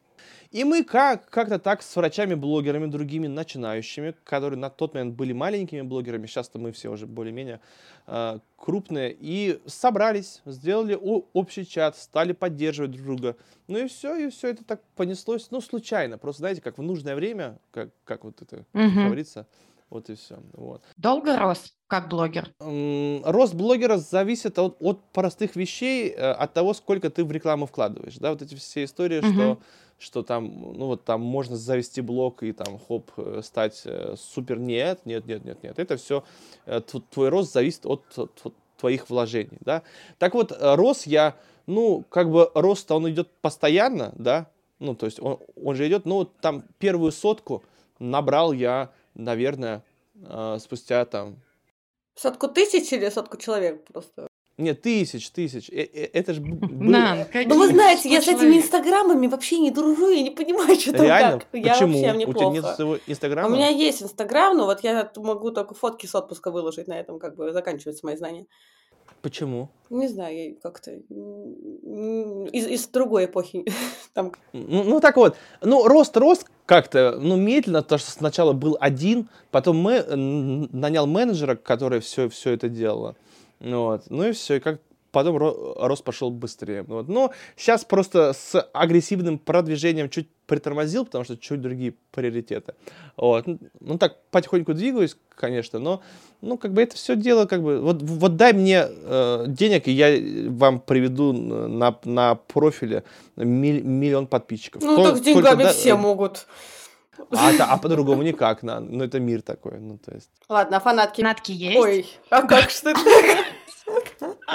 И мы как, как-то так с врачами-блогерами, другими начинающими, которые на тот момент были маленькими блогерами, сейчас-то мы все уже более-менее э, крупные, и собрались, сделали общий чат, стали поддерживать друг друга. Ну и все, и все это так понеслось, ну, случайно. Просто, знаете, как в нужное время, как, как вот это угу. говорится, вот и все. Вот. Долго рос как блогер? Рост блогера зависит от, от простых вещей, э, от того, сколько ты в рекламу вкладываешь. Да, вот эти все истории, угу. что что там, ну вот там можно завести блог и там хоп, э, стать э, супер. Нет, нет, нет, нет, нет. Это все, твой рост зависит от, от, твоих вложений, да. Так вот, рос я, ну, как бы рост он идет постоянно, да, ну, то есть он, он же идет, ну, там первую сотку набрал я, наверное, спустя там... Сотку тысяч или сотку человек просто? Нет, тысяч, тысяч. Э, э, это же было... Ну, вы знаете, я с этими инстаграмами вообще не дружу, я не понимаю, что там Реально? как. Я Почему? вообще мне У тебя нет своего инстаграма? У меня есть инстаграм, но вот я могу только фотки с отпуска выложить, на этом как бы заканчиваются мои знания. Почему? Не знаю, я как-то из, из другой эпохи. [LAUGHS] Там... Ну, ну, так вот, ну, рост, рост как-то, ну, медленно, то, что сначала был один, потом мы нанял менеджера, который все, все это делала. Вот. Ну и все, и как потом рост пошел быстрее. Вот. Но сейчас просто с агрессивным продвижением чуть притормозил, потому что чуть другие приоритеты. Вот. Ну так потихоньку двигаюсь, конечно, но ну как бы это все дело как бы вот вот дай мне э, денег и я вам приведу на на профиле миллион подписчиков. Ну То, так с деньгами да, все могут. А, а по-другому никак, на, ну это мир такой, ну то есть. Ладно, фанатки. Фанатки есть? Ой, а как что это?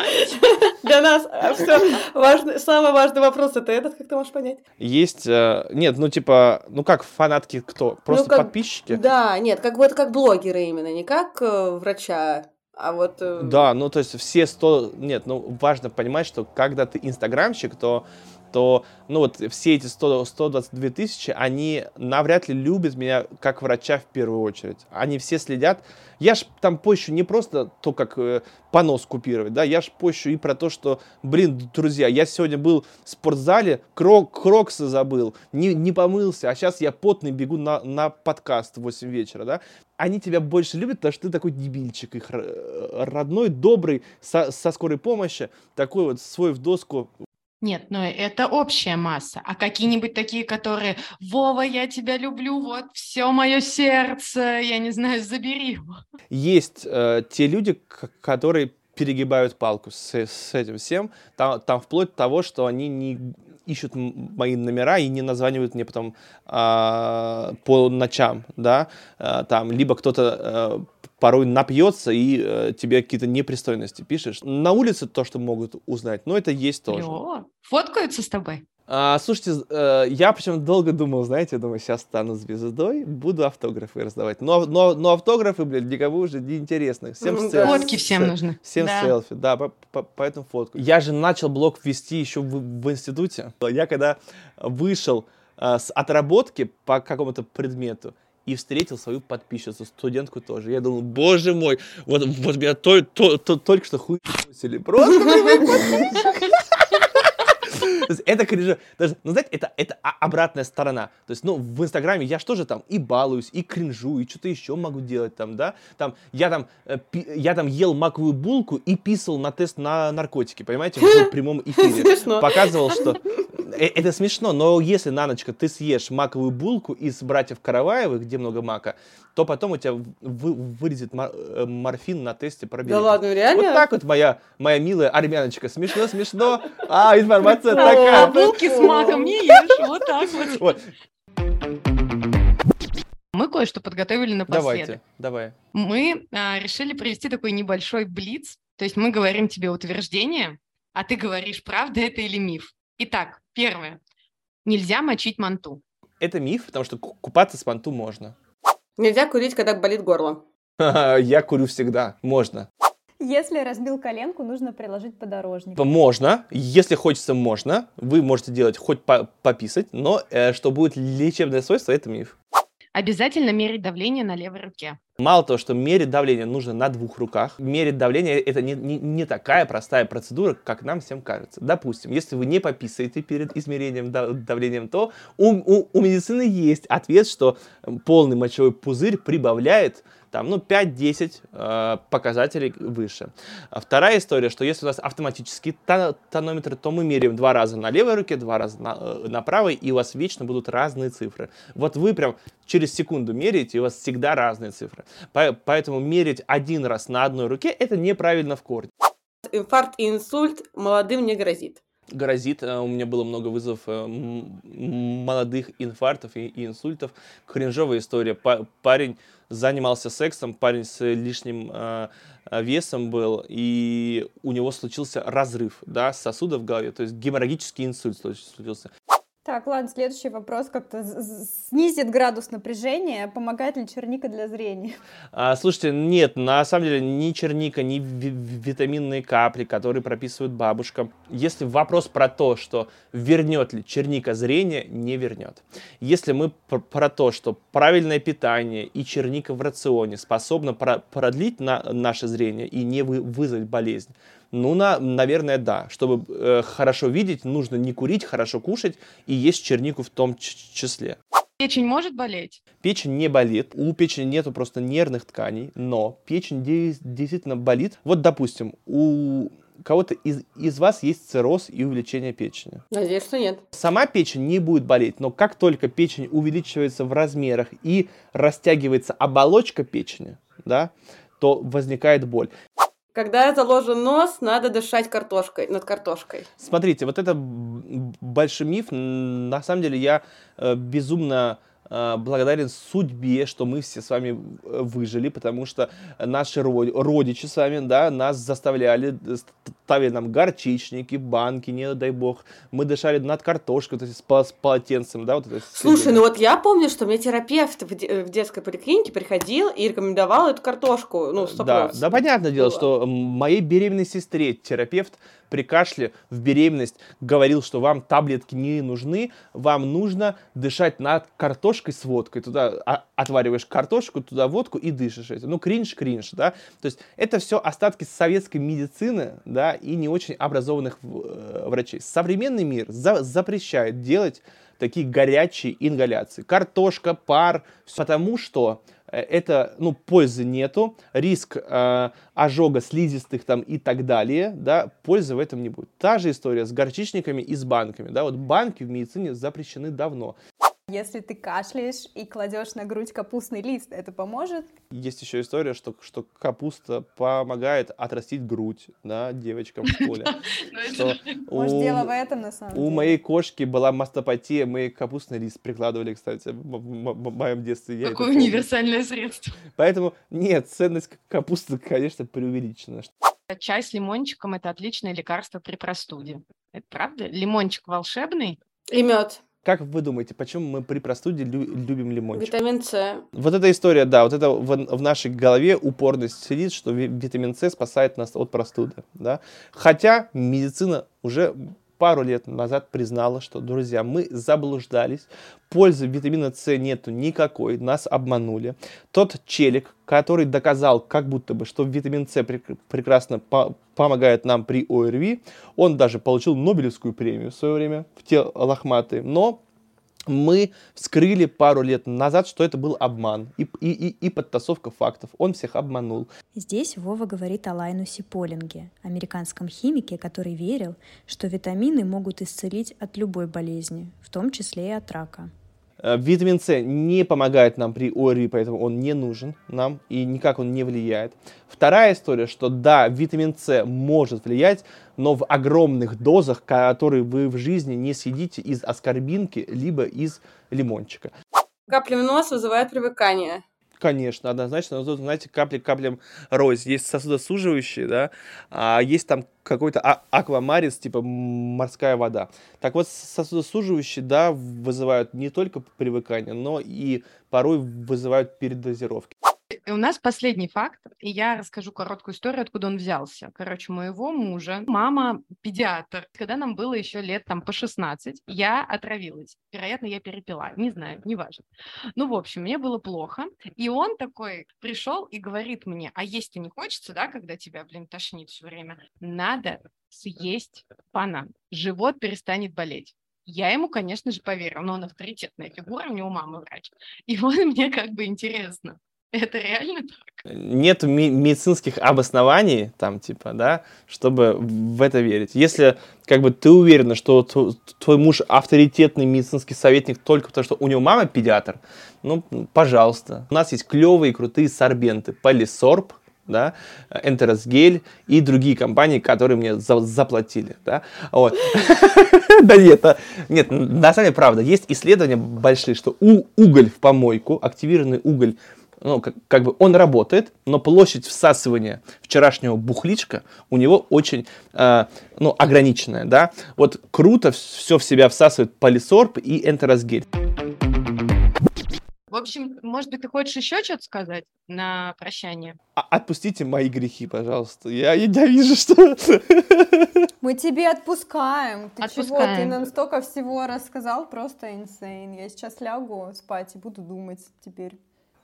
[LAUGHS] Для нас а, все важный, самый важный вопрос это этот, как ты можешь понять? Есть, э, нет, ну типа, ну как фанатки кто? Просто ну, как, подписчики? Да, нет, как это как блогеры именно, не как э, врача, а вот... Э... Да, ну то есть все сто... Нет, ну важно понимать, что когда ты инстаграмщик, то то, ну вот все эти 100, 122 тысячи, они навряд ли любят меня как врача в первую очередь. Они все следят. Я ж там пощу не просто то, как э, понос купировать, да, я ж пощу и про то, что, блин, друзья, я сегодня был в спортзале, крок, кроксы забыл, не, не помылся, а сейчас я потный бегу на, на подкаст в 8 вечера, да. Они тебя больше любят, потому что ты такой дебильчик их родной, добрый, со, со скорой помощи, такой вот свой в доску нет, но это общая масса. А какие-нибудь такие, которые «Вова, я тебя люблю, вот все мое сердце, я не знаю, забери его». Есть э, те люди, которые перегибают палку с, с этим всем. Там, там вплоть до того, что они не ищут мои номера и не названивают мне потом э, по ночам, да, э, там, либо кто-то э, порой напьется и э, тебе какие-то непристойности пишешь. На улице то, что могут узнать, но это есть тоже. О, фоткаются с тобой? А, слушайте, э, я причем долго думал, знаете, думаю, сейчас стану звездой, буду автографы раздавать. Но, но, но автографы, блядь, никому уже не интересны. Всем ну, селфи. Фотки всем нужны. Всем да. селфи, да, по, по, поэтому фотку. Я же начал блог вести еще в, в институте. Я когда вышел э, с отработки по какому-то предмету, и встретил свою подписчицу, студентку тоже. Я думал, боже мой, вот, вот меня то, то, то, только что хуй Просто [LAUGHS] это кринжа. Даже, ну, знаете, это, это обратная сторона. То есть, ну, в Инстаграме я же тоже там и балуюсь, и кринжу, и что-то еще могу делать там, да. Там, я там, э, я там ел маковую булку и писал на тест на наркотики, понимаете, в [LAUGHS] прямом эфире. Показывал, что э, это смешно, но если на ночь ты съешь маковую булку из братьев Караваевых, где много мака, то потом у тебя вы, вылезет э, морфин на тесте пробег. Да ладно, реально? Вот так вот моя, моя милая армяночка. Смешно, смешно. А, информация такая. Булки с маком не ешь, вот так вот. Мы кое-что подготовили напоследок. Давайте, давай. Мы а, решили провести такой небольшой блиц. То есть мы говорим тебе утверждение, а ты говоришь, правда это или миф. Итак, первое. Нельзя мочить манту. Это миф, потому что купаться с манту можно. Нельзя курить, когда болит горло. [LAUGHS] Я курю всегда. Можно. Если разбил коленку, нужно приложить подорожник. Можно, если хочется, можно. Вы можете делать хоть по пописать, но э, что будет лечебное свойство, это миф. Обязательно мерить давление на левой руке. Мало того, что мерить давление нужно на двух руках, мерить давление это не, не, не такая простая процедура, как нам всем кажется. Допустим, если вы не пописаете перед измерением давлением, то у, у, у медицины есть ответ, что полный мочевой пузырь прибавляет там, ну, 5-10 э, показателей выше. А вторая история, что если у нас автоматический тонометр, то мы меряем два раза на левой руке, два раза на, э, на правой, и у вас вечно будут разные цифры. Вот вы прям через секунду меряете, и у вас всегда разные цифры. По, поэтому мерить один раз на одной руке, это неправильно в корне. Инфаркт и инсульт молодым не грозит грозит. Э, у меня было много вызовов э, молодых инфарктов и инсультов. Кринжовая история. Парень занимался сексом, парень с лишним э, весом был, и у него случился разрыв да, сосудов в голове, то есть геморрагический инсульт случился. Так, ладно, следующий вопрос как-то снизит градус напряжения. Помогает ли черника для зрения? А, слушайте, нет, на самом деле ни черника, ни витаминные капли, которые прописывают бабушкам. Если вопрос про то, что вернет ли черника зрение, не вернет. Если мы про то, что правильное питание и черника в рационе способна продлить на наше зрение и не вызвать болезнь, ну, на, наверное, да. Чтобы э, хорошо видеть, нужно не курить, хорошо кушать и есть чернику в том числе. Печень может болеть? Печень не болит. У печени нету просто нервных тканей, но печень действительно болит. Вот, допустим, у кого-то из, из вас есть цирроз и увеличение печени. Надеюсь, что нет. Сама печень не будет болеть, но как только печень увеличивается в размерах и растягивается оболочка печени, да, то возникает боль. Когда заложен нос, надо дышать картошкой, над картошкой. Смотрите, вот это большой миф. На самом деле я э, безумно благодарен судьбе, что мы все с вами э, выжили, потому что наши родичи с вами, да, нас заставляли, э, ставили нам горчичники, банки, не дай бог, мы дышали над картошкой, то есть с полотенцем, да, вот это. Слушай, ну вот я помню, что мне терапевт в, детской поликлинике приходил и рекомендовал эту картошку, ну, стоп Да, да, понятное дело, что моей беременной сестре терапевт при кашле в беременность говорил, что вам таблетки не нужны, вам нужно дышать над картошкой с водкой. Туда отвариваешь картошку, туда водку и дышишь этим. Ну, кринж, кринж, да. То есть это все остатки советской медицины, да, и не очень образованных э, врачей. Современный мир за запрещает делать такие горячие ингаляции. Картошка, пар, потому что Э, это, ну, пользы нету, риск э, ожога слизистых там и так далее, да, пользы в этом не будет. Та же история с горчичниками и с банками, да, вот банки в медицине запрещены давно. Если ты кашляешь и кладешь на грудь капустный лист, это поможет? Есть еще история, что, что капуста помогает отрастить грудь, да, девочкам в школе. [LAUGHS] [LAUGHS] Может, дело в этом, на самом деле. У моей кошки была мастопатия, мы капустный лист прикладывали, кстати, в моем детстве. Какое универсальное средство. Поэтому, нет, ценность капусты, конечно, преувеличена. Чай с лимончиком – это отличное лекарство при простуде. Это правда? Лимончик волшебный? И мед. Как вы думаете, почему мы при простуде лю- любим лимончик? Витамин С. Вот эта история, да, вот это в, в нашей голове упорность сидит, что витамин С спасает нас от простуды, да. Хотя медицина уже пару лет назад признала, что, друзья, мы заблуждались, пользы витамина С нету никакой, нас обманули. Тот челик, который доказал, как будто бы, что витамин С прекрасно по помогает нам при ОРВИ, он даже получил Нобелевскую премию в свое время, в те лохматые, но мы вскрыли пару лет назад, что это был обман и, и, и, и подтасовка фактов. Он всех обманул. Здесь Вова говорит о Лайнусе Полинге, американском химике, который верил, что витамины могут исцелить от любой болезни, в том числе и от рака. Э, витамин С не помогает нам при ОРВИ, поэтому он не нужен нам и никак он не влияет. Вторая история, что да, витамин С может влиять, но в огромных дозах, которые вы в жизни не съедите из аскорбинки, либо из лимончика. Капли в нос вызывает привыкание. Конечно, однозначно. Но знаете, капли каплям рознь. Есть сосудосуживающие, да, а есть там какой-то а аквамарис, типа морская вода. Так вот, сосудосуживающие, да, вызывают не только привыкание, но и порой вызывают передозировки. И у нас последний факт, и я расскажу короткую историю, откуда он взялся. Короче, моего мужа, мама педиатр, когда нам было еще лет там по 16, я отравилась. Вероятно, я перепила, не знаю, не важно. Ну, в общем, мне было плохо, и он такой пришел и говорит мне, а есть-то не хочется, да, когда тебя, блин, тошнит все время? Надо съесть банан, живот перестанет болеть. Я ему, конечно же, поверила, но он авторитетная фигура, у него мама врач. И вот [LAUGHS] мне как бы интересно, [LAUGHS] это реально так? Нет ми- медицинских обоснований, там, типа, да, чтобы в это верить. Если, как бы, ты уверена, что твой муж авторитетный медицинский советник только потому, что у него мама педиатр, ну, пожалуйста. У нас есть клевые, крутые сорбенты. Полисорб, да, Энтеросгель и другие компании, которые мне за заплатили, да, вот. [LAUGHS] Да нет, а, нет, на самом деле правда, есть исследования большие, что уголь в помойку, активированный уголь ну, как, как бы он работает, но площадь всасывания вчерашнего бухличка у него очень, э, ну, ограниченная, да. Вот круто все в себя всасывает полисорб и энтеросгель. В общем, может быть, ты хочешь еще что-то сказать на прощание? А отпустите мои грехи, пожалуйста. Я, я вижу, что... [LAUGHS] Мы тебе отпускаем. Ты отпускаем. чего? Ты нам столько всего рассказал, просто инсейн. Я сейчас лягу спать и буду думать теперь.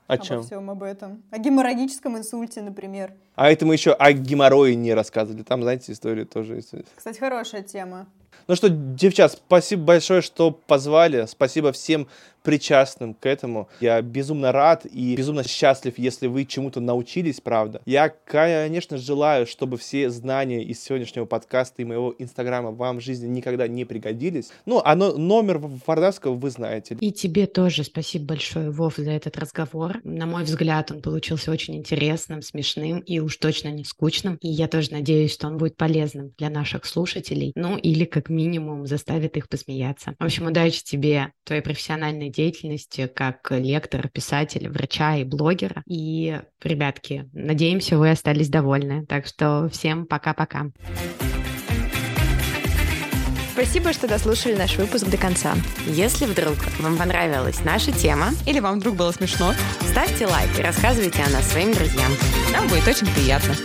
О обо чем? всем об этом. О геморрагическом инсульте, например. А это мы еще о геморрое не рассказывали. Там, знаете, история тоже есть. Кстати, хорошая тема. Ну что, девчат, спасибо большое, что позвали. Спасибо всем причастным к этому. Я безумно рад и безумно счастлив, если вы чему-то научились, правда. Я, конечно, желаю, чтобы все знания из сегодняшнего подкаста и моего инстаграма вам в жизни никогда не пригодились. Ну, а номер Вардавского вы знаете. И тебе тоже спасибо большое, Вов, за этот разговор. На мой взгляд, он получился очень интересным, смешным и уж точно не скучным. И я тоже надеюсь, что он будет полезным для наших слушателей. Ну, или как минимум заставит их посмеяться. В общем, удачи тебе, твоей профессиональной деятельности как лектора, писателя, врача и блогера. И, ребятки, надеемся, вы остались довольны. Так что всем пока-пока. Спасибо, что дослушали наш выпуск до конца. Если вдруг вам понравилась наша тема, или вам вдруг было смешно, ставьте лайк и рассказывайте о нас своим друзьям. Нам будет очень приятно.